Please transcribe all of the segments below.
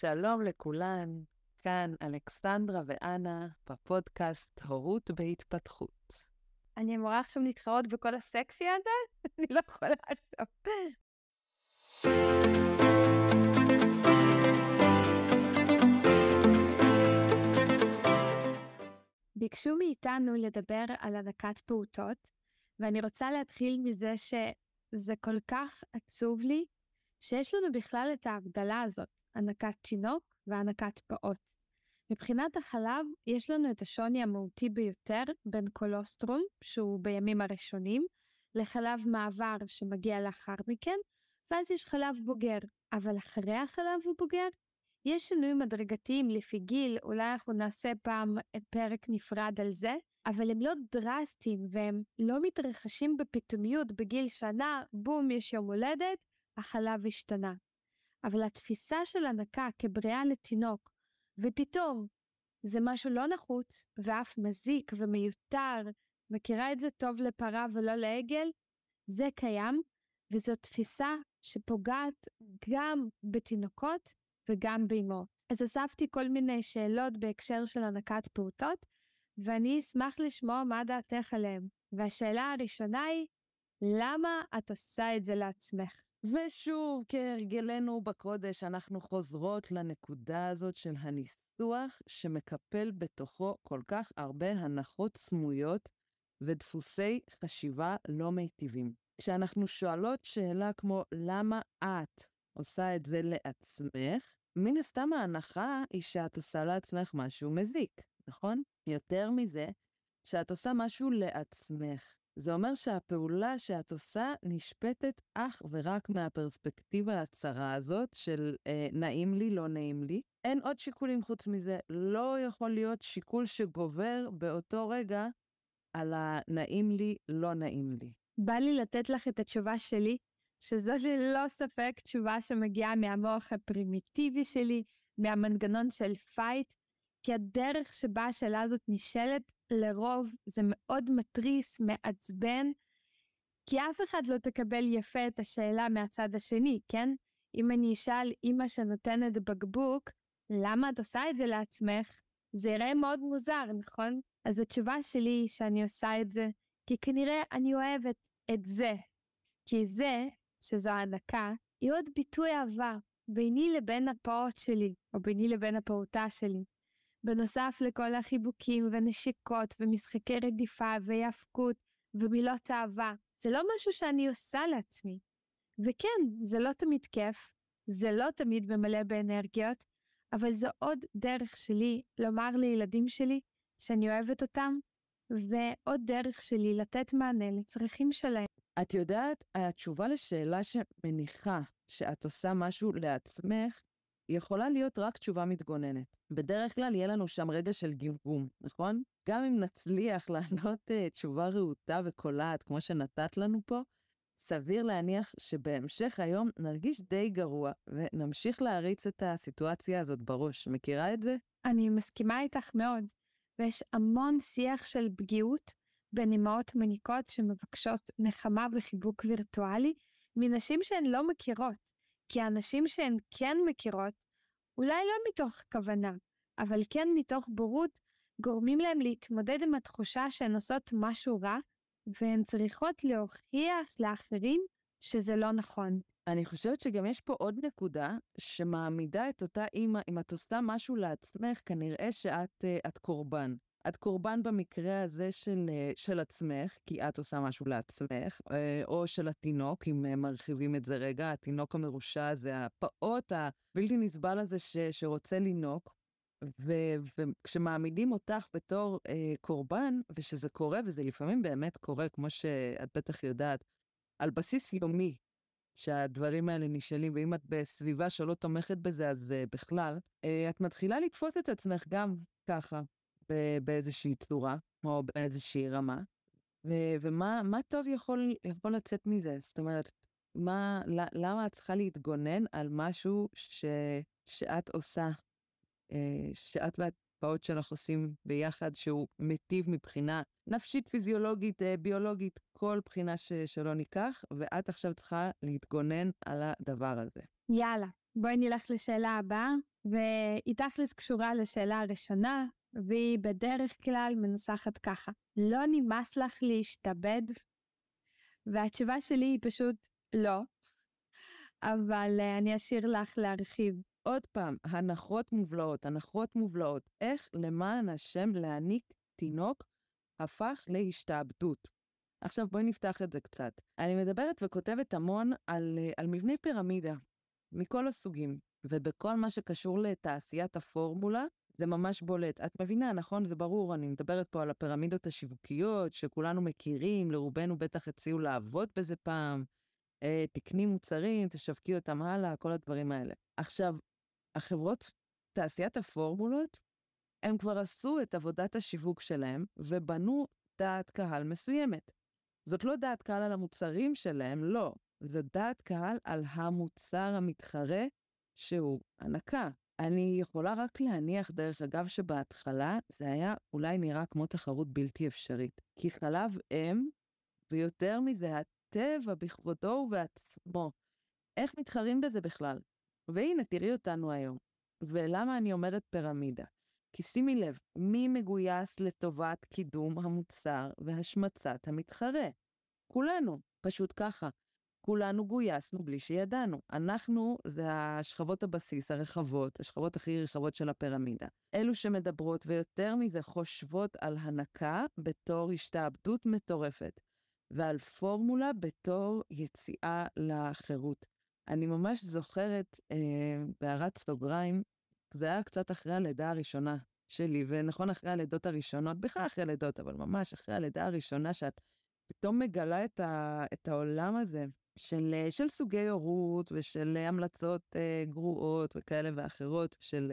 שלום לכולן, כאן אלכסנדרה ואנה בפודקאסט הורות בהתפתחות. אני אמורה עכשיו להתחרות בכל הסקסי הזה? אני לא יכולה עכשיו. ביקשו מאיתנו לדבר על הנקת פעוטות, ואני רוצה להתחיל מזה שזה כל כך עצוב לי, שיש לנו בכלל את ההבדלה הזאת, הנקת תינוק והנקת פעוט. מבחינת החלב, יש לנו את השוני המהותי ביותר בין קולוסטרום, שהוא בימים הראשונים, לחלב מעבר שמגיע לאחר מכן, ואז יש חלב בוגר. אבל אחרי החלב הבוגר, יש שינויים הדרגתיים לפי גיל, אולי אנחנו נעשה פעם פרק נפרד על זה, אבל הם לא דרסטיים והם לא מתרחשים בפתאומיות בגיל שנה, בום, יש יום הולדת, החלב השתנה. אבל התפיסה של הנקה כבריאה לתינוק, ופתאום זה משהו לא נחוץ ואף מזיק ומיותר, מכירה את זה טוב לפרה ולא לעגל? זה קיים, וזו תפיסה שפוגעת גם בתינוקות וגם באמהות. אז אספתי כל מיני שאלות בהקשר של הנקת פעוטות, ואני אשמח לשמוע מה דעתך עליהן. והשאלה הראשונה היא, למה את עושה את זה לעצמך? ושוב, כהרגלנו בקודש, אנחנו חוזרות לנקודה הזאת של הניסוח שמקפל בתוכו כל כך הרבה הנחות סמויות ודפוסי חשיבה לא מיטיבים. כשאנחנו שואלות שאלה כמו למה את עושה את זה לעצמך, מן הסתם ההנחה היא שאת עושה לעצמך משהו מזיק, נכון? יותר מזה, שאת עושה משהו לעצמך. זה אומר שהפעולה שאת עושה נשפטת אך ורק מהפרספקטיבה הצרה הזאת של אה, נעים לי, לא נעים לי. אין עוד שיקולים חוץ מזה. לא יכול להיות שיקול שגובר באותו רגע על הנעים לי, לא נעים לי. בא לי לתת לך את התשובה שלי, שזו ללא ספק תשובה שמגיעה מהמוח הפרימיטיבי שלי, מהמנגנון של fight, כי הדרך שבה השאלה הזאת נשאלת, לרוב זה מאוד מתריס, מעצבן, כי אף אחד לא תקבל יפה את השאלה מהצד השני, כן? אם אני אשאל אימא שנותנת בקבוק, למה את עושה את זה לעצמך? זה יראה מאוד מוזר, נכון? אז התשובה שלי היא שאני עושה את זה, כי כנראה אני אוהבת את זה. כי זה, שזו הענקה, היא עוד ביטוי אהבה ביני לבין הפעוט שלי, או ביני לבין הפעוטה שלי. בנוסף לכל החיבוקים ונשיקות ומשחקי רדיפה ויאבקות ומילות אהבה, זה לא משהו שאני עושה לעצמי. וכן, זה לא תמיד כיף, זה לא תמיד ממלא באנרגיות, אבל זו עוד דרך שלי לומר לילדים שלי שאני אוהבת אותם, ועוד דרך שלי לתת מענה לצרכים שלהם. את יודעת, התשובה לשאלה שמניחה שאת עושה משהו לעצמך, יכולה להיות רק תשובה מתגוננת. בדרך כלל יהיה לנו שם רגע של גמגום, נכון? גם אם נצליח לענות uh, תשובה רהוטה וקולעת, כמו שנתת לנו פה, סביר להניח שבהמשך היום נרגיש די גרוע, ונמשיך להריץ את הסיטואציה הזאת בראש. מכירה את זה? אני מסכימה איתך מאוד, ויש המון שיח של פגיעות בין אמהות מניקות שמבקשות נחמה וחיבוק וירטואלי מנשים שהן לא מכירות. כי האנשים שהן כן מכירות, אולי לא מתוך כוונה, אבל כן מתוך בורות, גורמים להם להתמודד עם התחושה שהן עושות משהו רע, והן צריכות להוכיח לאחרים שזה לא נכון. אני חושבת שגם יש פה עוד נקודה שמעמידה את אותה אימא, אם את עושה משהו לעצמך, כנראה שאת את קורבן. את קורבן במקרה הזה של, אה, של עצמך, כי את עושה משהו לעצמך, אה, או של התינוק, אם אה, מרחיבים את זה רגע, התינוק המרושע זה הפעוט הבלתי נסבל הזה ש, שרוצה לינוק, וכשמעמידים אותך בתור אה, קורבן, ושזה קורה, וזה לפעמים באמת קורה, כמו שאת בטח יודעת, על בסיס יומי, שהדברים האלה נשאלים, ואם את בסביבה שלא תומכת בזה, אז uh, בכלל, uh, את מתחילה לתפוס את עצמך גם ככה. באיזושהי צורה, או באיזושהי רמה. ו- ומה טוב יכול, יכול לצאת מזה? זאת אומרת, מה, למה את צריכה להתגונן על משהו ש, שאת עושה, אה, שאת והפעוט שלך עושים ביחד, שהוא מיטיב מבחינה נפשית, פיזיולוגית, אה, ביולוגית, כל בחינה ש, שלא ניקח, ואת עכשיו צריכה להתגונן על הדבר הזה. יאללה, בואי נלך לשאלה הבאה. והיא תכלס קשורה לשאלה הראשונה, והיא בדרך כלל מנוסחת ככה: לא נמאס לך להשתבד? והתשובה שלי היא פשוט לא, אבל uh, אני אשאיר לך להרחיב. עוד פעם, הנחות מובלעות, הנחות מובלעות. איך למען השם להעניק תינוק הפך להשתעבדות? עכשיו בואי נפתח את זה קצת. אני מדברת וכותבת המון על, אה, על מבני פירמידה, מכל הסוגים, ובכל מה שקשור לתעשיית הפורמולה, זה ממש בולט. את מבינה, נכון? זה ברור, אני מדברת פה על הפירמידות השיווקיות, שכולנו מכירים, לרובנו בטח הציעו לעבוד בזה פעם. אה, תקני מוצרים, תשווקי אותם הלאה, כל הדברים האלה. עכשיו, החברות, תעשיית הפורמולות, הם כבר עשו את עבודת השיווק שלהם ובנו דעת קהל מסוימת. זאת לא דעת קהל על המוצרים שלהם, לא. זו דעת קהל על המוצר המתחרה, שהוא הנקה. אני יכולה רק להניח, דרך אגב, שבהתחלה זה היה אולי נראה כמו תחרות בלתי אפשרית. כי חלב אם, ויותר מזה, הטבע בכבודו ובעצמו. איך מתחרים בזה בכלל? והנה, תראי אותנו היום. ולמה אני אומרת פירמידה? כי שימי לב, מי מגויס לטובת קידום המוצר והשמצת המתחרה? כולנו, פשוט ככה. כולנו גויסנו בלי שידענו. אנחנו, זה השכבות הבסיס הרחבות, השכבות הכי רחבות של הפירמידה. אלו שמדברות, ויותר מזה, חושבות על הנקה בתור השתעבדות מטורפת, ועל פורמולה בתור יציאה לחירות. אני ממש זוכרת, אה, בהערת סוגריים, זה היה קצת אחרי הלידה הראשונה שלי, ונכון אחרי הלידות הראשונות, בכלל אחרי הלידות, אבל ממש אחרי הלידה הראשונה, שאת פתאום מגלה את, ה, את העולם הזה של, של סוגי הורות ושל המלצות אה, גרועות וכאלה ואחרות, של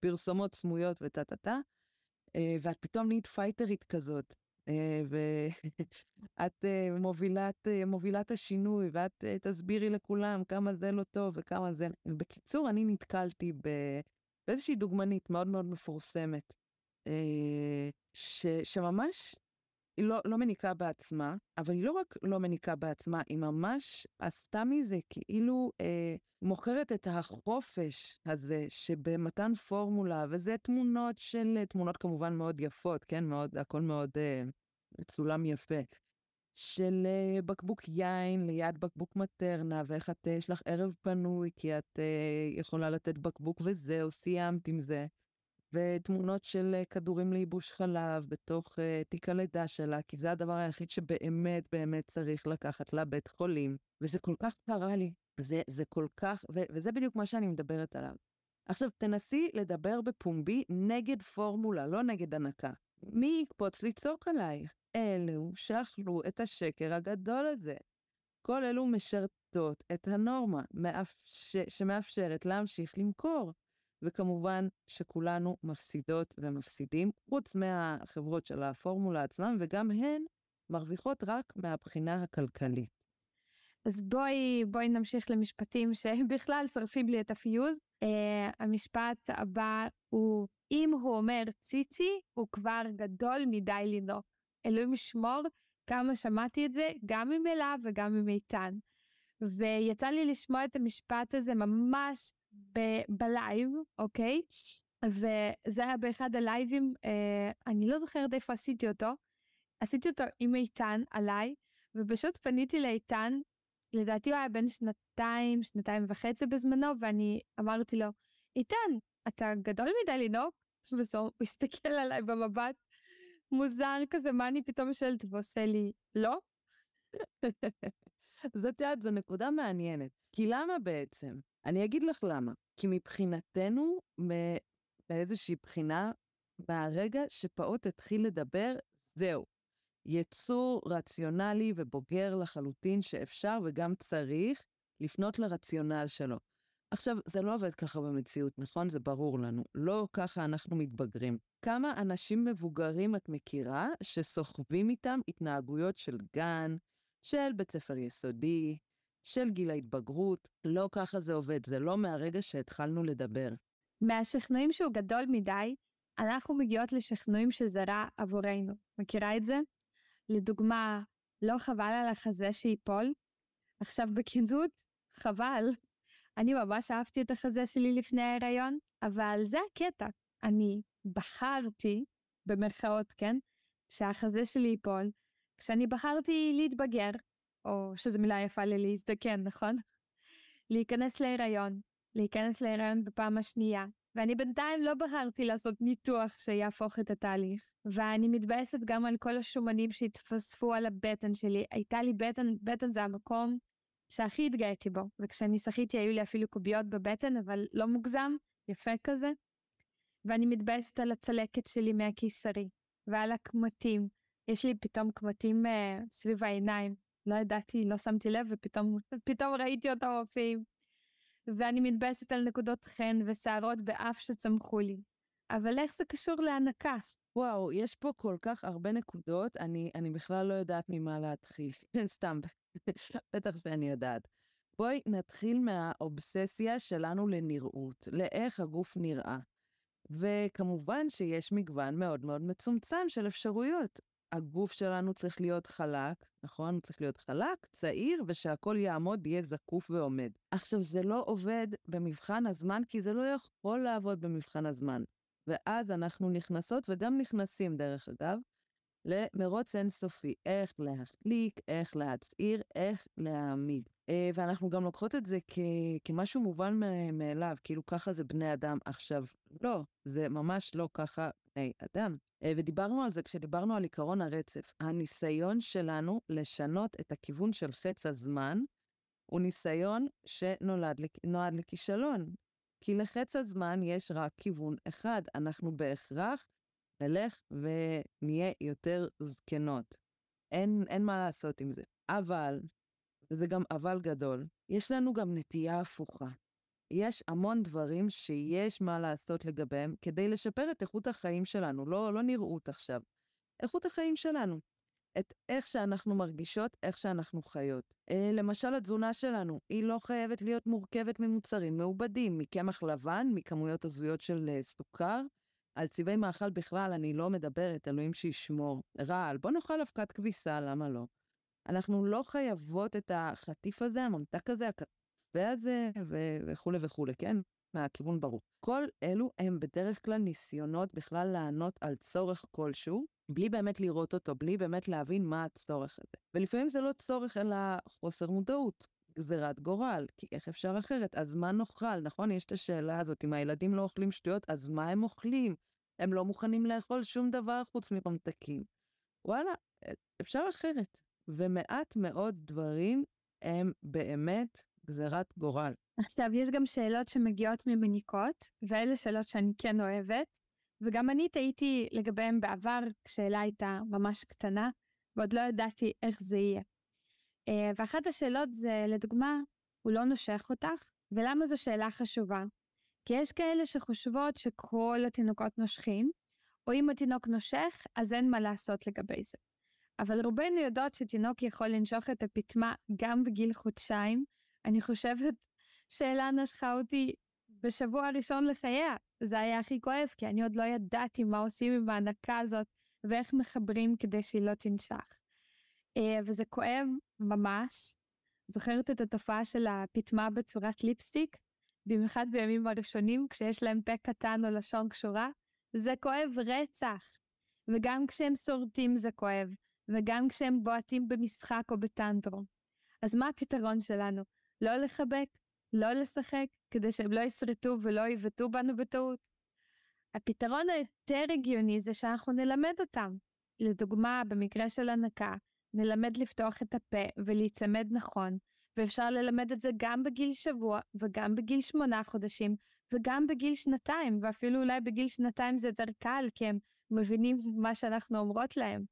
פרסומות סמויות וטה-טה-טה, אה, ואת פתאום נהיית פייטרית כזאת, אה, ואת אה, מובילת, אה, מובילת השינוי, ואת תסבירי לכולם כמה זה לא טוב וכמה זה... בקיצור, אני נתקלתי ב... באיזושהי דוגמנית מאוד מאוד מפורסמת, ש... שממש היא לא, לא מניקה בעצמה, אבל היא לא רק לא מניקה בעצמה, היא ממש עשתה מזה כאילו אה, מוכרת את החופש הזה שבמתן פורמולה, וזה תמונות של, תמונות כמובן מאוד יפות, כן? מאוד, הכל מאוד אה, צולם יפה. של אה, בקבוק יין ליד בקבוק מטרנה, ואיך את, אה, יש לך ערב פנוי, כי את אה, יכולה לתת בקבוק וזהו, סיימת עם זה. ותמונות של אה, כדורים לייבוש חלב בתוך uh, תיק הלידה שלה, כי זה הדבר היחיד שבאמת באמת צריך לקחת לבית חולים, וזה כל כך קרה לי. זה, זה כל כך, ו, וזה בדיוק מה שאני מדברת עליו. עכשיו, תנסי לדבר בפומבי נגד פורמולה, לא נגד הנקה. מי יקפוץ לצעוק עלייך? אלו שאכלו את השקר הגדול הזה. כל אלו משרתות את הנורמה, מאפש... שמאפשרת להמשיך למכור. וכמובן שכולנו מפסידות ומפסידים, חוץ מהחברות של הפורמולה עצמם, וגם הן מרוויחות רק מהבחינה הכלכלית. אז בואי, בואי נמשיך למשפטים שבכלל שורפים לי את הפיוז. Uh, המשפט הבא הוא, אם הוא אומר ציצי, הוא כבר גדול מדי לנהוג. אלוהים ישמור כמה שמעתי את זה, גם ממלה וגם ממיתן. ויצא לי לשמוע את המשפט הזה ממש ב- בלייב, אוקיי? וזה היה באחד הלייבים, אה, אני לא זוכרת איפה עשיתי אותו. עשיתי אותו עם איתן עליי, ופשוט פניתי לאיתן, לדעתי הוא היה בן שנתיים, שנתיים וחצי בזמנו, ואני אמרתי לו, איתן, אתה גדול מדי לנהוג? בסוף הוא הסתכל עליי במבט מוזר כזה, מה אני פתאום שואלת? ועושה לי, לא? זאת יודעת, זו נקודה מעניינת. כי למה בעצם? אני אגיד לך למה. כי מבחינתנו, מאיזושהי בחינה, מהרגע שפעוט התחיל לדבר, זהו. יצור רציונלי ובוגר לחלוטין שאפשר וגם צריך לפנות לרציונל שלו. עכשיו, זה לא עובד ככה במציאות, נכון? זה ברור לנו. לא ככה אנחנו מתבגרים. כמה אנשים מבוגרים את מכירה שסוחבים איתם התנהגויות של גן, של בית ספר יסודי, של גיל ההתבגרות. לא ככה זה עובד, זה לא מהרגע שהתחלנו לדבר. מהשכנועים שהוא גדול מדי, אנחנו מגיעות לשכנועים שזה רע עבורנו. מכירה את זה? לדוגמה, לא חבל על החזה שיפול? עכשיו בכנות, חבל. אני ממש אהבתי את החזה שלי לפני ההיריון, אבל זה הקטע, אני בחרתי, במרכאות, כן, שהחזה שלי ייפול, כשאני בחרתי להתבגר, או שזו מילה יפה לי להזדקן, נכון? להיכנס להיריון, להיכנס להיריון בפעם השנייה, ואני בינתיים לא בחרתי לעשות ניתוח שיהפוך את התהליך. ואני מתבאסת גם על כל השומנים שהתווספו על הבטן שלי. הייתה לי בטן, בטן זה המקום שהכי התגאיתי בו, וכשאני שחיתי היו לי אפילו קוביות בבטן, אבל לא מוגזם, יפה כזה. ואני מתבאסת על הצלקת שלי מהקיסרי, ועל הקמטים. יש לי פתאום קמטים uh, סביב העיניים, לא ידעתי, לא שמתי לב, ופתאום ראיתי אותם מופיעים. ואני מתבאסת על נקודות חן ושערות באף שצמחו לי. אבל איך זה קשור להנקה? וואו, יש פה כל כך הרבה נקודות, אני, אני בכלל לא יודעת ממה להתחיל. סתם, בטח שאני יודעת. בואי נתחיל מהאובססיה שלנו לנראות, לאיך הגוף נראה. וכמובן שיש מגוון מאוד מאוד מצומצם של אפשרויות. הגוף שלנו צריך להיות חלק, נכון? צריך להיות חלק, צעיר, ושהכול יעמוד, יהיה זקוף ועומד. עכשיו, זה לא עובד במבחן הזמן, כי זה לא יכול לעבוד במבחן הזמן. ואז אנחנו נכנסות, וגם נכנסים, דרך אגב, למרוץ אינסופי, איך להחליק, איך להצעיר, איך להעמיד. אה, ואנחנו גם לוקחות את זה כ- כמשהו מובן מאליו, כאילו ככה זה בני אדם. עכשיו, לא, זה ממש לא ככה בני אדם. אה, ודיברנו על זה כשדיברנו על עקרון הרצף. הניסיון שלנו לשנות את הכיוון של חץ הזמן, הוא ניסיון שנועד לכישלון. כי לחץ הזמן יש רק כיוון אחד, אנחנו בהכרח נלך ונהיה יותר זקנות. אין, אין מה לעשות עם זה. אבל, וזה גם אבל גדול, יש לנו גם נטייה הפוכה. יש המון דברים שיש מה לעשות לגביהם כדי לשפר את איכות החיים שלנו, לא, לא נראות עכשיו. איכות החיים שלנו. את איך שאנחנו מרגישות, איך שאנחנו חיות. אה, למשל, התזונה שלנו, היא לא חייבת להיות מורכבת ממוצרים מעובדים, מקמח לבן, מכמויות הזויות של אה, סוכר. על צבעי מאכל בכלל אני לא מדברת, אלוהים שישמור. רעל, בוא נאכל אבקת כביסה, למה לא? אנחנו לא חייבות את החטיף הזה, הממתק הזה, הקפה הזה, וכולי וכולי, כן? מהכיוון ברור. כל אלו הם בדרך כלל ניסיונות בכלל לענות על צורך כלשהו, בלי באמת לראות אותו, בלי באמת להבין מה הצורך הזה. ולפעמים זה לא צורך, אלא חוסר מודעות. גזירת גורל, כי איך אפשר אחרת? אז מה נאכל? נכון? יש את השאלה הזאת, אם הילדים לא אוכלים שטויות, אז מה הם אוכלים? הם לא מוכנים לאכול שום דבר חוץ מממתקים. וואלה, אפשר אחרת. ומעט מאוד דברים הם באמת גזירת גורל. עכשיו, יש גם שאלות שמגיעות ממניקות, ואלה שאלות שאני כן אוהבת, וגם אני טעיתי לגביהם בעבר, כשאלה הייתה ממש קטנה, ועוד לא ידעתי איך זה יהיה. אה, ואחת השאלות זה, לדוגמה, הוא לא נושך אותך, ולמה זו שאלה חשובה? כי יש כאלה שחושבות שכל התינוקות נושכים, או אם התינוק נושך, אז אין מה לעשות לגבי זה. אבל רובנו יודעות שתינוק יכול לנשוך את הפטמה גם בגיל חודשיים. אני חושבת שאלה נשכה אותי בשבוע הראשון לחייה. זה היה הכי כואב, כי אני עוד לא ידעתי מה עושים עם ההנקה הזאת, ואיך מחברים כדי שהיא לא תנשך. אה, וזה כואב ממש. זוכרת את התופעה של הפטמה בצורת ליפסטיק? במיוחד בימים הראשונים, כשיש להם פה קטן או לשון קשורה? זה כואב רצח. וגם כשהם שורטים זה כואב, וגם כשהם בועטים במשחק או בטנטרום. אז מה הפתרון שלנו? לא לחבק? לא לשחק? כדי שהם לא ישרטו ולא יבעטו בנו בטעות? הפתרון היותר הגיוני זה שאנחנו נלמד אותם. לדוגמה, במקרה של הנקה, נלמד לפתוח את הפה ולהיצמד נכון, ואפשר ללמד את זה גם בגיל שבוע וגם בגיל שמונה חודשים וגם בגיל שנתיים, ואפילו אולי בגיל שנתיים זה יותר קל, כי הם מבינים מה שאנחנו אומרות להם.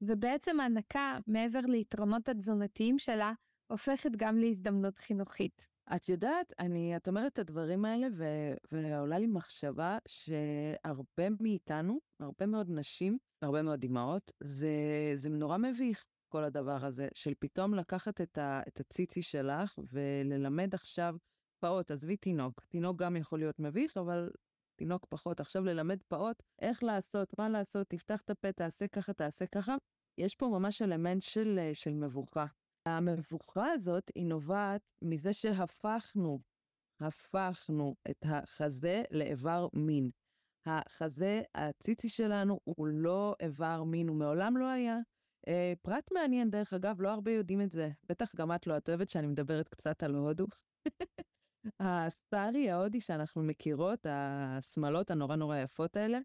ובעצם ההנקה, מעבר ליתרונות התזונתיים שלה, הופכת גם להזדמנות חינוכית. את יודעת, אני, את אומרת את הדברים האלה, ו, ועולה לי מחשבה שהרבה מאיתנו, הרבה מאוד נשים, הרבה מאוד אימהות, זה, זה נורא מביך, כל הדבר הזה, של פתאום לקחת את, ה, את הציצי שלך וללמד עכשיו פעוט, עזבי תינוק, תינוק גם יכול להיות מביך, אבל תינוק פחות. עכשיו ללמד פעוט איך לעשות, מה לעשות, תפתח את הפה, תעשה ככה, תעשה ככה. יש פה ממש אלמנט של, של מבוכה. המבוכה הזאת היא נובעת מזה שהפכנו הפכנו את החזה לאיבר מין. החזה, הציצי שלנו, הוא לא איבר מין, הוא מעולם לא היה. אה, פרט מעניין, דרך אגב, לא הרבה יודעים את זה. בטח גם את לא, את אוהבת שאני מדברת קצת על הודו. הסטארי ההודי שאנחנו מכירות, השמלות הנורא נורא יפות האלה,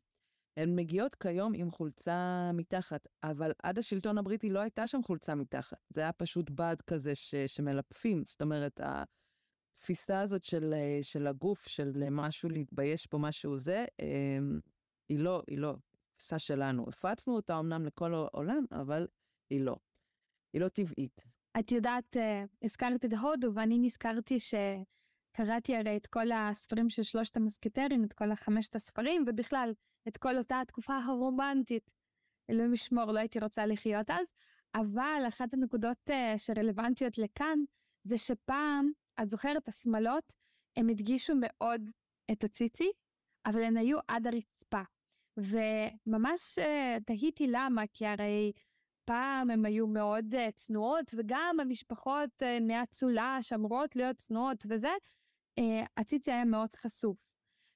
הן מגיעות כיום עם חולצה מתחת, אבל עד השלטון הבריטי לא הייתה שם חולצה מתחת. זה היה פשוט בד כזה ש, שמלפפים. זאת אומרת, התפיסה הזאת של, של הגוף, של משהו להתבייש פה, משהו זה, אמ, היא לא, היא לא. תפיסה שלנו. הפצנו אותה אמנם לכל העולם, אבל היא לא. היא לא טבעית. את יודעת, אה, הזכרת את הודו, ואני נזכרתי ש... קראתי הרי את כל הספרים של שלושת המוסקטרים, את כל החמשת הספרים, ובכלל, את כל אותה התקופה הרומנטית. אלוהים ישמור, לא הייתי רוצה לחיות אז, אבל אחת הנקודות uh, שרלוונטיות לכאן, זה שפעם, את זוכרת, השמלות, הם הדגישו מאוד את הציצי, אבל הן היו עד הרצפה. וממש uh, תהיתי למה, כי הרי פעם הן היו מאוד uh, צנועות, וגם המשפחות uh, מהאצולה שאמורות להיות צנועות וזה, uh, הציצי היה מאוד חשוף.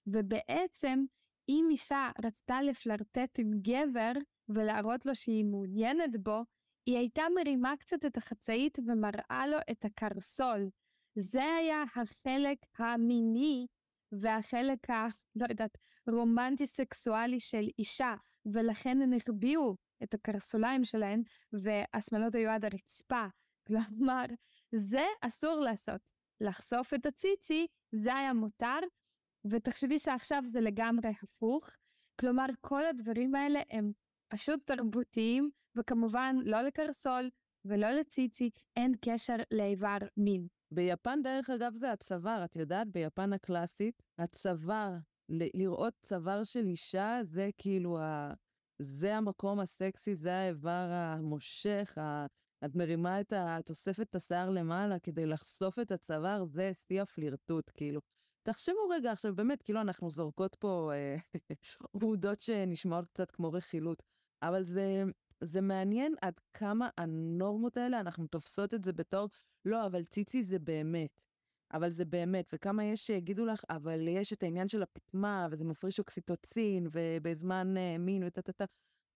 ובעצם, אם אישה רצתה לפלרטט עם גבר ולהראות לו שהיא מעוניינת בו, היא הייתה מרימה קצת את החצאית ומראה לו את הקרסול. זה היה החלק המיני והחלק ה... לא יודעת, רומנטי-סקסואלי של אישה, ולכן הן החביאו את הקרסוליים שלהן, והשמלות היו עד הרצפה. כלומר, זה אסור לעשות. לחשוף את הציצי, זה היה מותר, ותחשבי שעכשיו זה לגמרי הפוך. כלומר, כל הדברים האלה הם פשוט תרבותיים, וכמובן לא לקרסול ולא לציצי, אין קשר לאיבר מין. ביפן, דרך אגב, זה הצוואר, את יודעת, ביפן הקלאסית, הצוואר, ל- לראות צוואר של אישה, זה כאילו ה... זה המקום הסקסי, זה האיבר המושך, ה... את מרימה את ה... תוספת את השיער למעלה כדי לחשוף את הצוואר, זה שיא הפלירטוט, כאילו. תחשבו רגע עכשיו, באמת, כאילו אנחנו זורקות פה אה, עובדות שנשמעות קצת כמו רכילות, אבל זה, זה מעניין עד כמה הנורמות האלה, אנחנו תופסות את זה בתור, לא, אבל ציצי זה באמת. אבל זה באמת, וכמה יש שיגידו לך, אבל יש את העניין של הפטמה, וזה מפריש אוקסיטוצין, ובזמן uh, מין וטה טה טה.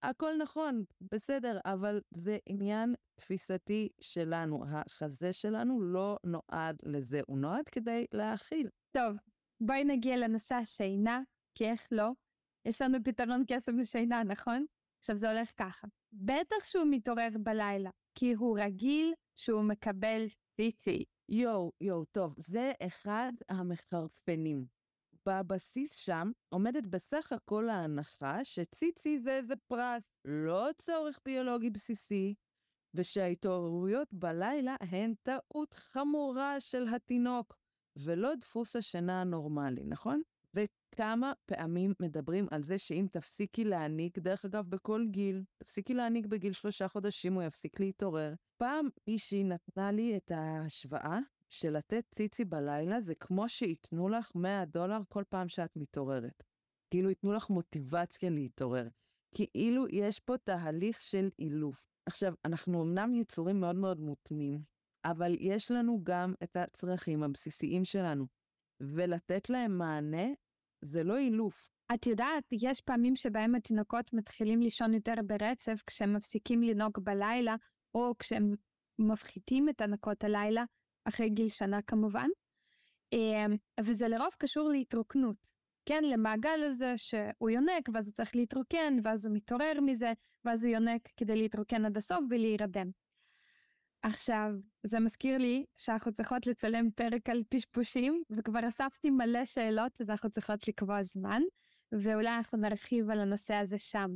הכל נכון, בסדר, אבל זה עניין תפיסתי שלנו. החזה שלנו לא נועד לזה, הוא נועד כדי להאכיל. טוב, בואי נגיע לנושא השינה, כי איך לא? יש לנו פתרון קסם לשינה, נכון? עכשיו זה הולך ככה. בטח שהוא מתעורר בלילה, כי הוא רגיל שהוא מקבל ציצי. יואו, יואו, טוב, זה אחד המחרפנים. בבסיס שם עומדת בסך הכל ההנחה שציצי זה איזה פרס, לא צורך ביולוגי בסיסי, ושההתעוררויות בלילה הן טעות חמורה של התינוק, ולא דפוס השינה הנורמלי, נכון? וכמה פעמים מדברים על זה שאם תפסיקי להעניק, דרך אגב, בכל גיל, תפסיקי להעניק בגיל שלושה חודשים, הוא יפסיק להתעורר. פעם מישהי נתנה לי את ההשוואה של לתת ציצי בלילה זה כמו שייתנו לך 100 דולר כל פעם שאת מתעוררת. כאילו ייתנו לך מוטיבציה להתעורר. כאילו יש פה תהליך של אילוף. עכשיו, אנחנו אמנם יצורים מאוד מאוד מותנים, אבל יש לנו גם את הצרכים הבסיסיים שלנו, ולתת להם מענה זה לא אילוף. את יודעת, יש פעמים שבהם התינוקות מתחילים לישון יותר ברצף כשהם מפסיקים לנהוג בלילה, או כשהם מפחיתים את הנקות הלילה, אחרי גיל שנה כמובן, אמ, וזה לרוב קשור להתרוקנות. כן, למעגל הזה שהוא יונק, ואז הוא צריך להתרוקן, ואז הוא מתעורר מזה, ואז הוא יונק כדי להתרוקן עד הסוף ולהירדם. עכשיו, זה מזכיר לי שאנחנו צריכות לצלם פרק על פשפושים, וכבר אספתי מלא שאלות, אז אנחנו צריכות לקבוע זמן, ואולי אנחנו נרחיב על הנושא הזה שם.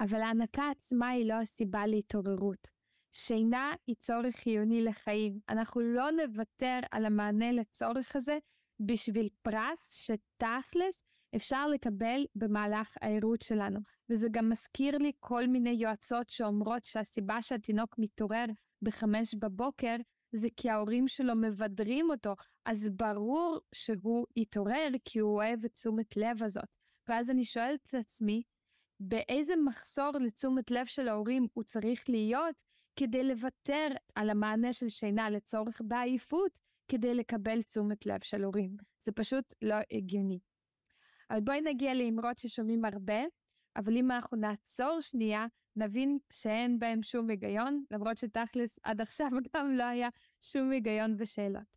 אבל ההנקה עצמה היא לא הסיבה להתעוררות. שינה היא צורך חיוני לחיים. אנחנו לא נוותר על המענה לצורך הזה בשביל פרס שתכלס אפשר לקבל במהלך הערות שלנו. וזה גם מזכיר לי כל מיני יועצות שאומרות שהסיבה שהתינוק מתעורר בחמש בבוקר זה כי ההורים שלו מבדרים אותו, אז ברור שהוא יתעורר כי הוא אוהב את תשומת לב הזאת. ואז אני שואלת את עצמי, באיזה מחסור לתשומת לב של ההורים הוא צריך להיות כדי לוותר על המענה של שינה לצורך בעייפות, כדי לקבל תשומת לב של הורים. זה פשוט לא הגיוני. אבל בואי נגיע לאמרות ששומעים הרבה, אבל אם אנחנו נעצור שנייה, נבין שאין בהם שום היגיון, למרות שתכלס עד עכשיו גם לא היה שום היגיון ושאלות.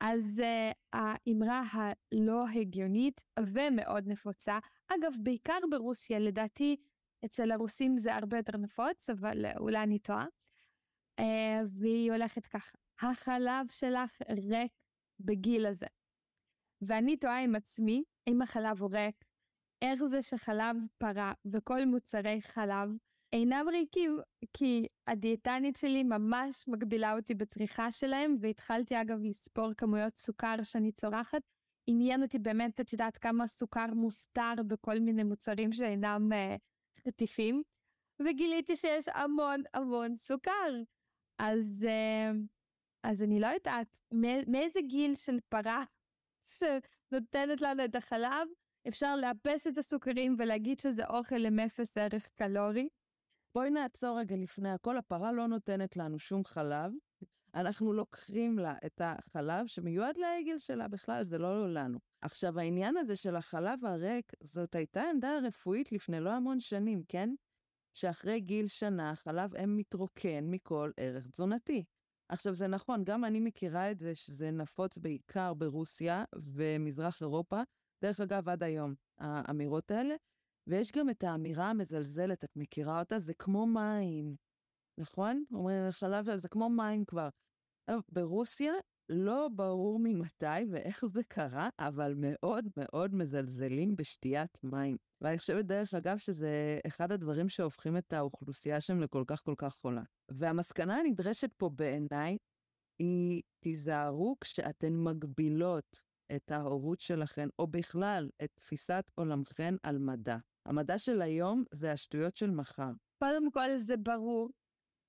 אז uh, האמרה הלא הגיונית ומאוד נפוצה, אגב, בעיקר ברוסיה, לדעתי אצל הרוסים זה הרבה יותר נפוץ, אבל uh, אולי אני טועה, uh, והיא הולכת ככה, החלב שלך ריק בגיל הזה. ואני תוהה עם עצמי, אם החלב הוא ריק, איך זה שחלב פרה וכל מוצרי חלב אינם ריקים, כי הדיאטנית שלי ממש מגבילה אותי בצריכה שלהם, והתחלתי אגב לספור כמויות סוכר שאני צורחת. עניין אותי באמת, את יודעת כמה סוכר מוסתר בכל מיני מוצרים שאינם uh, חטיפים, וגיליתי שיש המון המון סוכר. אז, uh, אז אני לא יודעת, מאיזה גיל של פרה שנותנת לנו את החלב, אפשר לאפס את הסוכרים ולהגיד שזה אוכל עם אפס ערך קלורי. בואי נעצור רגע לפני הכל, הפרה לא נותנת לנו שום חלב, אנחנו לוקחים לה את החלב שמיועד לעגל שלה בכלל, זה לא לנו. עכשיו, העניין הזה של החלב הריק, זאת הייתה עמדה רפואית לפני לא המון שנים, כן? שאחרי גיל שנה החלב אם מתרוקן מכל ערך תזונתי. עכשיו, זה נכון, גם אני מכירה את זה שזה נפוץ בעיקר ברוסיה ומזרח אירופה, דרך אגב, עד היום, האמירות האלה, ויש גם את האמירה המזלזלת, את מכירה אותה? זה כמו מים, נכון? אומרים, חלב זה כמו מים כבר. ברוסיה לא ברור ממתי ואיך זה קרה, אבל מאוד מאוד מזלזלים בשתיית מים. ואני חושבת, דרך אגב, שזה אחד הדברים שהופכים את האוכלוסייה שם לכל כך כל כך חולה. והמסקנה הנדרשת פה בעיניי היא, תיזהרו כשאתן מגבילות את ההורות שלכן, או בכלל את תפיסת עולמכן על מדע. המדע של היום זה השטויות של מחר. קודם כל זה ברור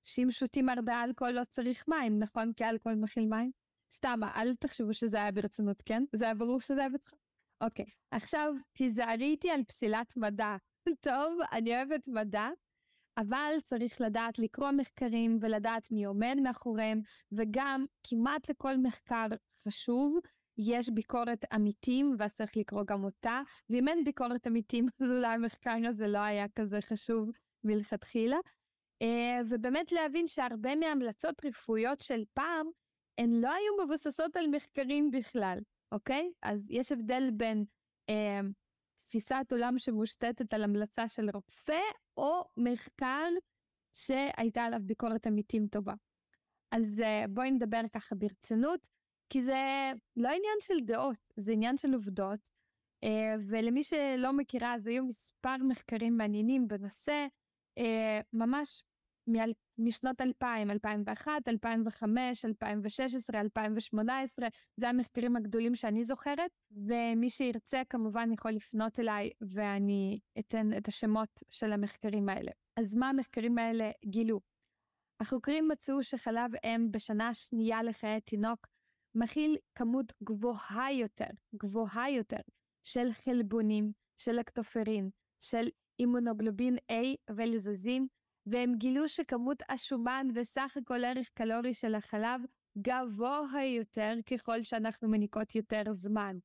שאם שותים הרבה אלכוהול לא צריך מים, נכון? כי אלכוהול מכיל מים? סתם, אל תחשבו שזה היה ברצינות, כן? זה היה ברור שזה היה בצחוק. אוקיי, עכשיו תיזהרי איתי על פסילת מדע. טוב, אני אוהבת מדע, אבל צריך לדעת לקרוא מחקרים ולדעת מי עומד מאחוריהם, וגם כמעט לכל מחקר חשוב יש ביקורת עמיתים, ואז צריך לקרוא גם אותה, ואם אין ביקורת עמיתים, אז אולי המחקר הזה לא היה כזה חשוב מלכתחילה. אה, ובאמת להבין שהרבה מהמלצות רפואיות של פעם, הן לא היו מבוססות על מחקרים בכלל, אוקיי? אז יש הבדל בין אה, תפיסת עולם שמושתתת על המלצה של רופא, או מחקר שהייתה עליו ביקורת עמיתים טובה. אז אה, בואי נדבר ככה ברצינות. כי זה לא עניין של דעות, זה עניין של עובדות. אה, ולמי שלא מכירה, אז היו מספר מחקרים מעניינים בנושא, אה, ממש משנות 2000, 2001, 2005, 2016, 2018, זה המחקרים הגדולים שאני זוכרת, ומי שירצה כמובן יכול לפנות אליי ואני אתן את השמות של המחקרים האלה. אז מה המחקרים האלה גילו? החוקרים מצאו שחלב אם בשנה השנייה לחיי תינוק מכיל כמות גבוהה יותר, גבוהה יותר, של חלבונים, של לקטופרין, של אימונוגלובין A ולזוזים, והם גילו שכמות השומן וסך הכל ערך קלורי של החלב גבוה יותר ככל שאנחנו מניקות יותר זמן.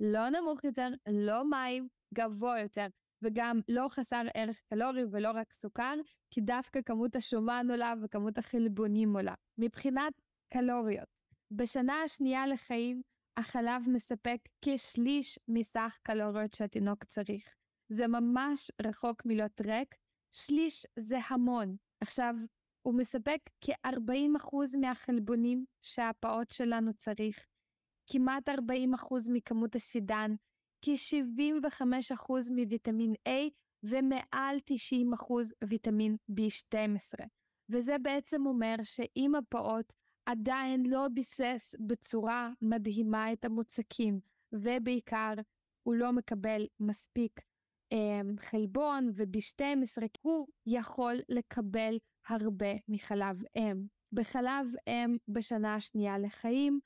לא נמוך יותר, לא מים, גבוה יותר, וגם לא חסר ערך קלורי ולא רק סוכר, כי דווקא כמות השומן עולה וכמות החלבונים עולה. מבחינת קלוריות, בשנה השנייה לחיים, החלב מספק כשליש מסך קלוריות שהתינוק צריך. זה ממש רחוק מלהיות ריק, שליש זה המון. עכשיו, הוא מספק כ-40% מהחלבונים שהפעוט שלנו צריך, כמעט 40% מכמות הסידן, כ-75% מוויטמין A ומעל 90% ויטמין B12. וזה בעצם אומר שאם הפעוט עדיין לא ביסס בצורה מדהימה את המוצקים, ובעיקר הוא לא מקבל מספיק אה, חלבון וב-12, הוא יכול לקבל הרבה מחלב אם. בחלב אם בשנה השנייה לחיים,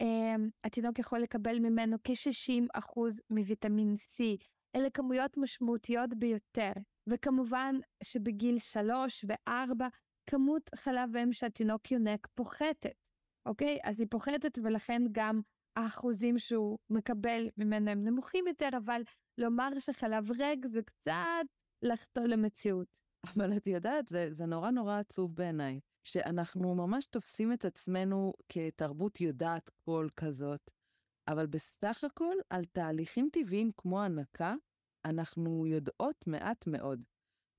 אה, התינוק יכול לקבל ממנו כ-60% מוויטמין C. אלה כמויות משמעותיות ביותר. וכמובן שבגיל 3 ו-4 כמות חלב אם שהתינוק יונק פוחתת. אוקיי? אז היא פוחתת ולכן גם האחוזים שהוא מקבל ממנו הם נמוכים יותר, אבל לומר שחלב ריק זה קצת לחטוא למציאות. אבל את יודעת, זה, זה נורא נורא עצוב בעיניי, שאנחנו ממש תופסים את עצמנו כתרבות יודעת קול כזאת, אבל בסך הכל על תהליכים טבעיים כמו הנקה, אנחנו יודעות מעט מאוד.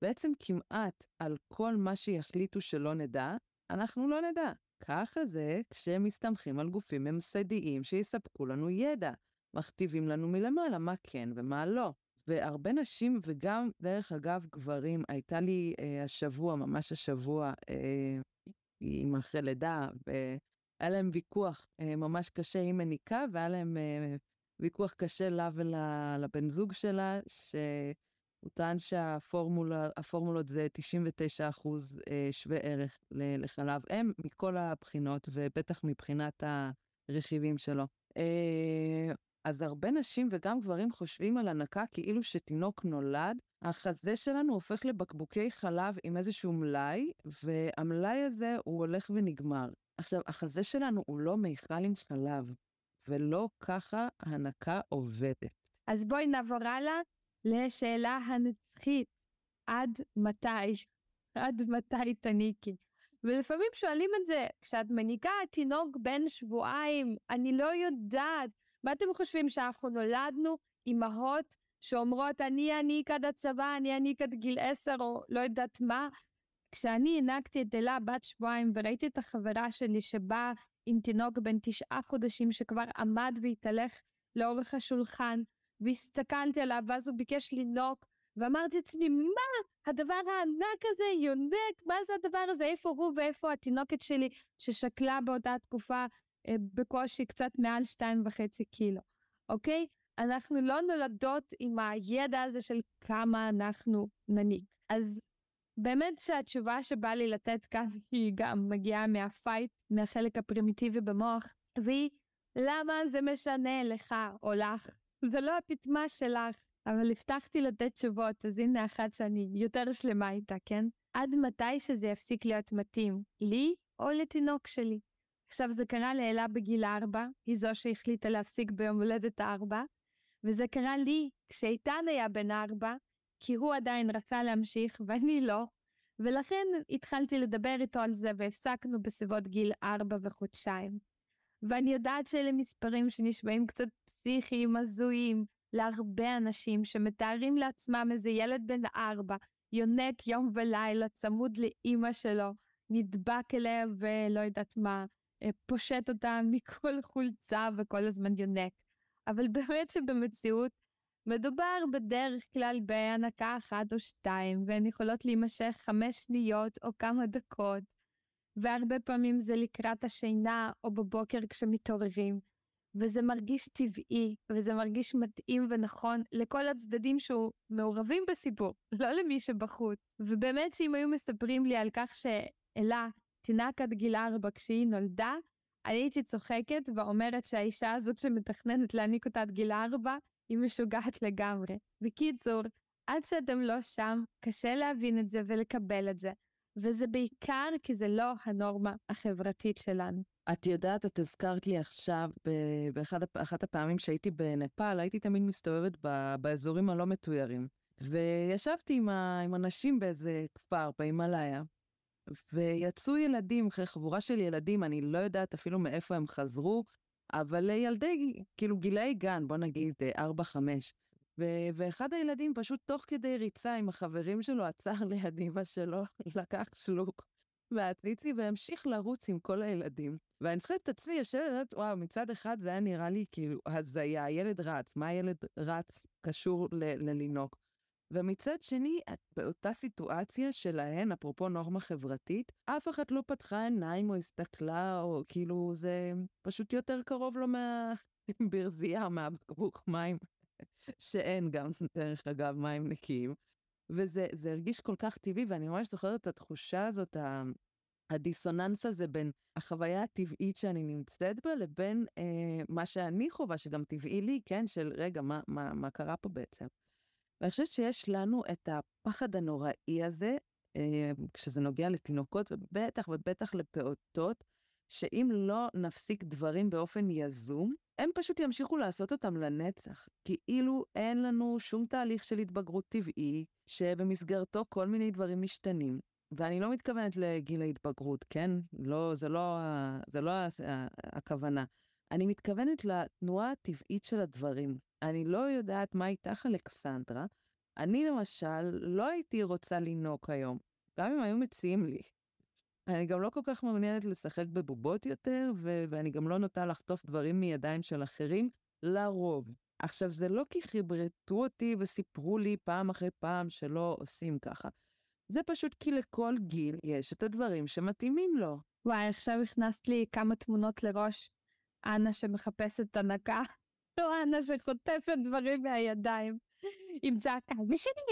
בעצם כמעט על כל מה שיחליטו שלא נדע, אנחנו לא נדע. ככה זה כשהם מסתמכים על גופים ממסדיים שיספקו לנו ידע, מכתיבים לנו מלמעלה מה כן ומה לא. והרבה נשים, וגם, דרך אגב, גברים, הייתה לי אה, השבוע, ממש השבוע, אה, עם אחרי לידה, והיה להם ויכוח אה, ממש קשה עם מניקה, והיה להם אה, ויכוח קשה לה ולבן זוג שלה, שהוא טען שהפורמולות זה 99 אחוז אה, שווה ערך לחלב אם, מכל הבחינות, ובטח מבחינת הרכיבים שלו. אה, אז הרבה נשים וגם גברים חושבים על הנקה כאילו שתינוק נולד, החזה שלנו הופך לבקבוקי חלב עם איזשהו מלאי, והמלאי הזה הוא הולך ונגמר. עכשיו, החזה שלנו הוא לא מיכל עם חלב, ולא ככה הנקה עובדת. אז בואי נעבור הלאה לשאלה הנצחית. עד מתי? עד מתי תניקי? ולפעמים שואלים את זה, כשאת מניקה תינוק בן שבועיים, אני לא יודעת. מה אתם חושבים, שאנחנו נולדנו אימהות שאומרות, אני אניק עד הצבא, אני אניק עד גיל עשר, או לא יודעת מה? כשאני הענקתי את אלה בת שבועיים וראיתי את החברה שלי שבאה עם תינוק בן תשעה חודשים שכבר עמד והתהלך לאורך השולחן, והסתכלתי עליו, ואז הוא ביקש לנוק, ואמרתי לעצמי, מה? הדבר הענק הזה, יונק, מה זה הדבר הזה? איפה הוא ואיפה התינוקת שלי, ששקלה באותה תקופה אה, בקושי קצת מעל שתיים וחצי קילו, אוקיי? אנחנו לא נולדות עם הידע הזה של כמה אנחנו נניק. אז באמת שהתשובה שבא לי לתת כאן היא גם מגיעה מהפייט, מהחלק הפרימיטיבי במוח, והיא למה זה משנה לך או לך? זה לא הפטמה שלך, אבל הבטחתי לתת תשובות, אז הנה אחת שאני יותר שלמה איתה, כן? עד מתי שזה יפסיק להיות מתאים, לי או לתינוק שלי? עכשיו, זה קרה לאלה בגיל ארבע, היא זו שהחליטה להפסיק ביום הולדת ארבע, וזה קרה לי כשאיתן היה בן ארבע, כי הוא עדיין רצה להמשיך ואני לא, ולכן התחלתי לדבר איתו על זה והפסקנו בסביבות גיל ארבע וחודשיים. ואני יודעת שאלה מספרים שנשמעים קצת פסיכיים, הזויים, להרבה אנשים שמתארים לעצמם איזה ילד בן ארבע, יונק יום ולילה צמוד לאימא שלו, נדבק אליה ולא יודעת מה, אה, פושט אותה מכל חולצה וכל הזמן יונק. אבל באמת שבמציאות מדובר בדרך כלל בהנקה אחת או שתיים, והן יכולות להימשך חמש שניות או כמה דקות, והרבה פעמים זה לקראת השינה או בבוקר כשמתעוררים, וזה מרגיש טבעי, וזה מרגיש מתאים ונכון לכל הצדדים שמעורבים בסיפור, לא למי שבחוץ. ובאמת שאם היו מספרים לי על כך שאלה תינק עד גיל ארבע כשהיא נולדה, אני הייתי צוחקת ואומרת שהאישה הזאת שמתכננת להעניק אותה עד גיל ארבע, היא משוגעת לגמרי. בקיצור, עד שאתם לא שם, קשה להבין את זה ולקבל את זה. וזה בעיקר כי זה לא הנורמה החברתית שלנו. את יודעת, את הזכרת לי עכשיו, באחת הפעמים שהייתי בנפאל, הייתי תמיד מסתובבת באזורים הלא מתוירים. וישבתי עם, ה, עם אנשים באיזה כפר, בהימאליה, ויצאו ילדים, חבורה של ילדים, אני לא יודעת אפילו מאיפה הם חזרו, אבל ילדי, כאילו גילאי גן, בוא נגיד 4-5. ו- ואחד הילדים פשוט תוך כדי ריצה עם החברים שלו עצר ליד אמא שלו, לקח שלוק מהציצי והמשיך לרוץ עם כל הילדים. ואני צריכה את עצמי יושבת, וואו, מצד אחד זה היה נראה לי כאילו הזיה, הילד רץ, מה הילד רץ קשור ללינוק? ומצד שני, באותה סיטואציה שלהן, אפרופו נורמה חברתית, אף אחת לא פתחה עיניים או הסתכלה, או כאילו זה פשוט יותר קרוב לו מהברזייה, מהבקבוק מים, שאין גם, דרך אגב, מים נקיים. וזה הרגיש כל כך טבעי, ואני ממש זוכרת את התחושה הזאת, הדיסוננס הזה בין החוויה הטבעית שאני נמצאת בה, לבין אה, מה שאני חווה, שגם טבעי לי, כן, של רגע, מה, מה, מה קרה פה בעצם? ואני חושבת שיש לנו את הפחד הנוראי הזה, אה, כשזה נוגע לתינוקות, ובטח ובטח לפעוטות, שאם לא נפסיק דברים באופן יזום, הם פשוט ימשיכו לעשות אותם לנצח, כאילו אין לנו שום תהליך של התבגרות טבעי, שבמסגרתו כל מיני דברים משתנים. ואני לא מתכוונת לגיל ההתבגרות, כן? לא, זה לא, זה לא הכוונה. אני מתכוונת לתנועה הטבעית של הדברים. אני לא יודעת מה איתך, אלכסנדרה. אני למשל לא הייתי רוצה לנהוג היום, גם אם היו מציעים לי. אני גם לא כל כך מעוניינת לשחק בבובות יותר, ו- ואני גם לא נוטה לחטוף דברים מידיים של אחרים, לרוב. עכשיו, זה לא כי חיברתו אותי וסיפרו לי פעם אחרי פעם שלא עושים ככה. זה פשוט כי לכל גיל יש את הדברים שמתאימים לו. וואי, עכשיו הכנסת לי כמה תמונות לראש. אנה שמחפשת הנקה, לא אנה שחוטפת דברים מהידיים, עם צעקה,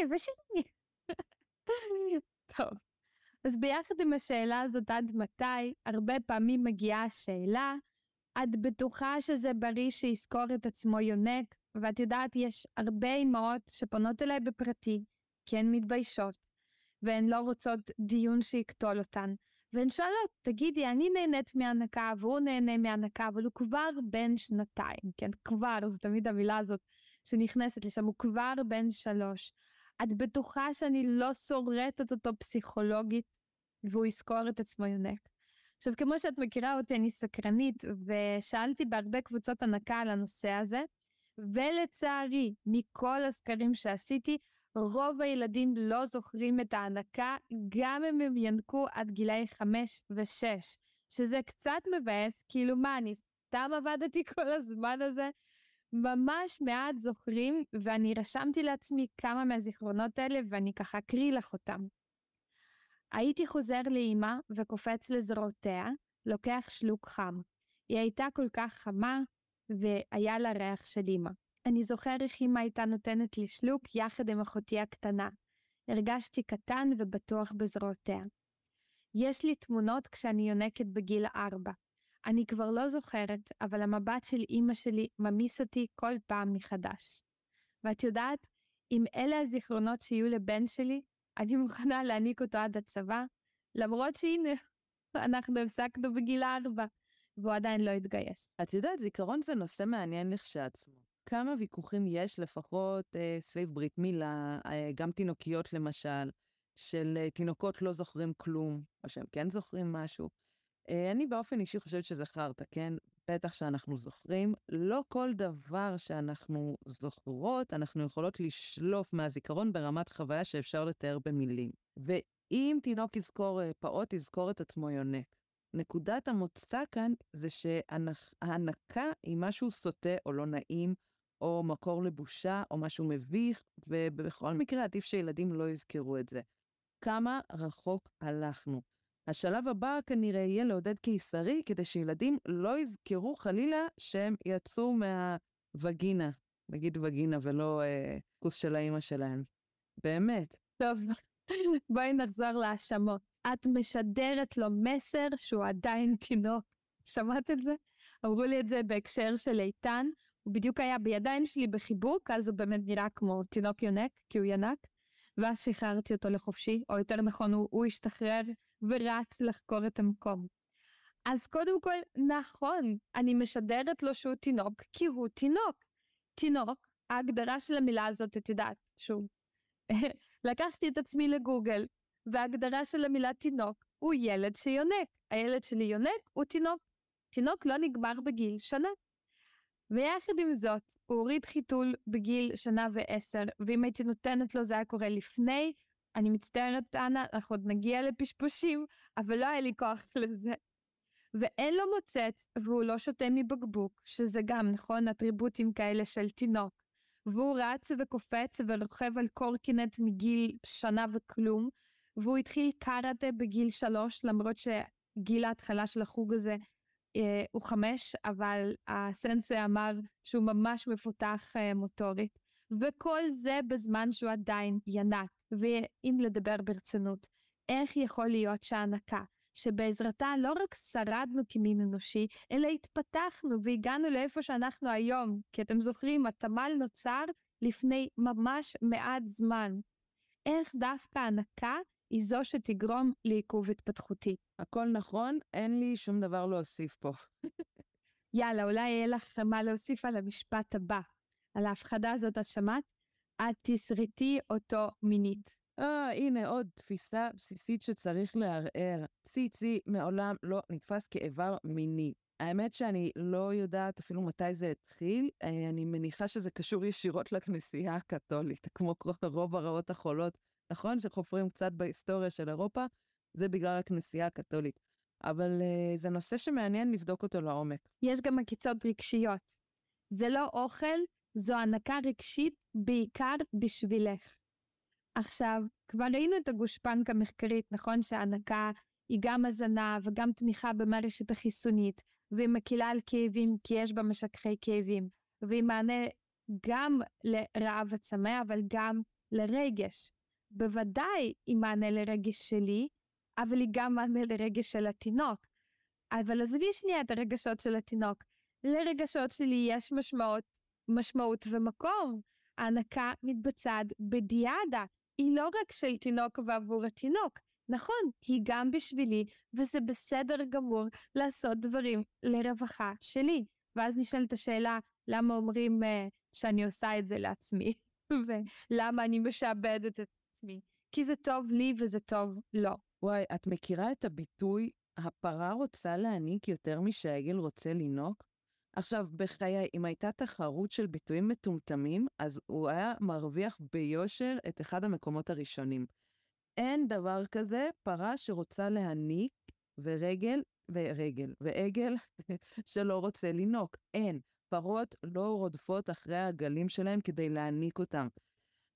זה שלי. טוב, אז ביחד עם השאלה הזאת עד מתי, הרבה פעמים מגיעה השאלה, את בטוחה שזה בריא שיזכור את עצמו יונק? ואת יודעת, יש הרבה אמהות שפונות אליי בפרטי, כי הן מתביישות, והן לא רוצות דיון שיקטול אותן. והן שואלות, תגידי, אני נהנית מהנקה והוא נהנה מהנקה, אבל הוא כבר בן שנתיים, כן? כבר, זו תמיד המילה הזאת שנכנסת לשם, הוא כבר בן שלוש. את בטוחה שאני לא שורטת אותו פסיכולוגית והוא יזכור את עצמו יונק? עכשיו, כמו שאת מכירה אותי, אני סקרנית, ושאלתי בהרבה קבוצות הנקה על הנושא הזה, ולצערי, מכל הסקרים שעשיתי, רוב הילדים לא זוכרים את ההנקה, גם אם הם ינקו עד גילאי 5 ו-6, שזה קצת מבאס, כאילו מה, אני סתם עבדתי כל הזמן הזה? ממש מעט זוכרים, ואני רשמתי לעצמי כמה מהזיכרונות האלה, ואני ככה אקריא לך אותם. הייתי חוזר לאמא וקופץ לזרועותיה, לוקח שלוק חם. היא הייתה כל כך חמה, והיה לה ריח של אמא. אני זוכר איך אמא הייתה נותנת לי שלוק יחד עם אחותי הקטנה. הרגשתי קטן ובטוח בזרועותיה. יש לי תמונות כשאני יונקת בגיל ארבע. אני כבר לא זוכרת, אבל המבט של אמא שלי ממיס אותי כל פעם מחדש. ואת יודעת, אם אלה הזיכרונות שיהיו לבן שלי, אני מוכנה להעניק אותו עד הצבא, למרות שהנה, אנחנו הפסקנו בגיל ארבע, והוא עדיין לא התגייס. את יודעת, זיכרון זה נושא מעניין לכשעצמו. כמה ויכוחים יש לפחות אה, סביב ברית מילה, אה, גם תינוקיות למשל, של אה, תינוקות לא זוכרים כלום, או שהם כן זוכרים משהו. אה, אני באופן אישי חושבת חרטא, כן? בטח שאנחנו זוכרים. לא כל דבר שאנחנו זוכרות, אנחנו יכולות לשלוף מהזיכרון ברמת חוויה שאפשר לתאר במילים. ואם תינוק יזכור, אה, פעוט יזכור את עצמו יונק. נקודת המוצא כאן זה שההנקה היא משהו סוטה או לא נעים, או מקור לבושה, או משהו מביך, ובכל מקרה עדיף שילדים לא יזכרו את זה. כמה רחוק הלכנו. השלב הבא כנראה יהיה לעודד קיסרי, כדי שילדים לא יזכרו חלילה שהם יצאו מהווגינה, נגיד וגינה ולא אה, כוס של האימא שלהם. באמת. טוב, בואי נחזור להאשמות. את משדרת לו מסר שהוא עדיין תינוק. שמעת את זה? אמרו לי את זה בהקשר של איתן, הוא בדיוק היה בידיים שלי בחיבוק, אז הוא באמת נראה כמו תינוק יונק, כי הוא ינק, ואז שחררתי אותו לחופשי, או יותר נכון, הוא, הוא השתחרר ורץ לחקור את המקום. אז קודם כל, נכון, אני משדרת לו שהוא תינוק, כי הוא תינוק. תינוק, ההגדרה של המילה הזאת, את יודעת, שוב, לקחתי את עצמי לגוגל, וההגדרה של המילה תינוק הוא ילד שיונק. הילד שלי יונק, הוא תינוק. תינוק לא נגמר בגיל שנה. ויחד עם זאת, הוא הוריד חיתול בגיל שנה ועשר, ואם הייתי נותנת לו זה היה קורה לפני, אני מצטערת, אנה, אנחנו עוד נגיע לפשפושים, אבל לא היה לי כוח לזה. ואין לו מוצץ, והוא לא שותה מבקבוק, שזה גם, נכון, אטריבוטים כאלה של תינוק. והוא רץ וקופץ ורוכב על קורקינט מגיל שנה וכלום, והוא התחיל קארטה בגיל שלוש, למרות שגיל ההתחלה של החוג הזה אה, הוא חמש, אבל הסנסי אמר שהוא ממש מפותח אה, מוטורית. וכל זה בזמן שהוא עדיין ינק. ואם לדבר ברצינות, איך יכול להיות שהנקה, שבעזרתה לא רק שרדנו כמין אנושי, אלא התפתחנו והגענו לאיפה שאנחנו היום. כי אתם זוכרים, התמ"ל נוצר לפני ממש מעט זמן. איך דווקא הנקה היא זו שתגרום לעיכוב התפתחותי. הכל נכון, אין לי שום דבר להוסיף פה. יאללה, אולי יהיה לך מה להוסיף על המשפט הבא. על ההפחדה הזאת את שמעת? את תסריטי אותו מינית. אה, הנה עוד תפיסה בסיסית שצריך לערער. ציצי מעולם לא נתפס כאיבר מיני. האמת שאני לא יודעת אפילו מתי זה התחיל, אה, אני מניחה שזה קשור ישירות לכנסייה הקתולית, כמו רוב הרעות החולות, נכון? שחופרים קצת בהיסטוריה של אירופה, זה בגלל הכנסייה הקתולית. אבל uh, זה נושא שמעניין לבדוק אותו לעומק. יש גם עקיצות רגשיות. זה לא אוכל, זו הנקה רגשית בעיקר בשבילך. עכשיו, כבר ראינו את הגושפנקה המחקרית, נכון? שההנקה היא גם הזנה וגם תמיכה במערכת החיסונית, והיא מקילה על כאבים כי יש בה משככי כאבים, והיא מענה גם לרעב וצמא, אבל גם לרגש. בוודאי היא מענה לרגש שלי, אבל היא גם מענה לרגש של התינוק. אבל עזבי שנייה את הרגשות של התינוק. לרגשות שלי יש משמעות, משמעות ומקום. ההנקה מתבצעת בדיאדה. היא לא רק של תינוק ועבור התינוק. נכון, היא גם בשבילי, וזה בסדר גמור לעשות דברים לרווחה שלי. ואז נשאלת השאלה, למה אומרים uh, שאני עושה את זה לעצמי? ולמה אני משעבדת את עצמי? כי זה טוב לי וזה טוב לו. וואי, את מכירה את הביטוי, הפרה רוצה להעניק יותר משהעגל רוצה לינוק? עכשיו, בחיי, אם הייתה תחרות של ביטויים מטומטמים, אז הוא היה מרוויח ביושר את אחד המקומות הראשונים. אין דבר כזה פרה שרוצה להעניק, ורגל, ורגל, ועגל שלא רוצה לינוק. אין. פרות לא רודפות אחרי העגלים שלהם כדי להעניק אותם.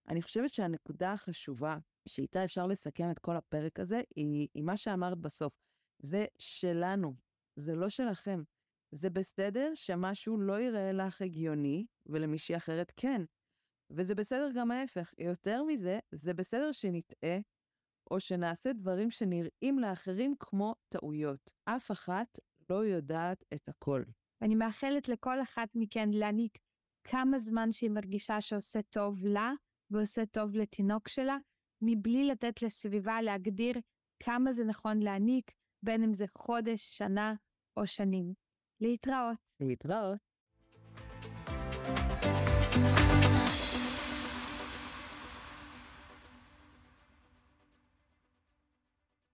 אני חושבת שהנקודה החשובה שאיתה אפשר לסכם את כל הפרק הזה, היא, היא מה שאמרת בסוף. זה שלנו, זה לא שלכם. זה בסדר שמשהו לא ייראה לך הגיוני, ולמישהי אחרת כן. וזה בסדר גם ההפך. יותר מזה, זה בסדר שנטעה, או שנעשה דברים שנראים לאחרים כמו טעויות. אף אחת לא יודעת את הכל. אני מאחלת לכל אחת מכן להעניק כמה זמן שהיא מרגישה שעושה טוב לה ועושה טוב לתינוק שלה, מבלי לתת לסביבה להגדיר כמה זה נכון להעניק, בין אם זה חודש, שנה או שנים. להתראות. להתראות.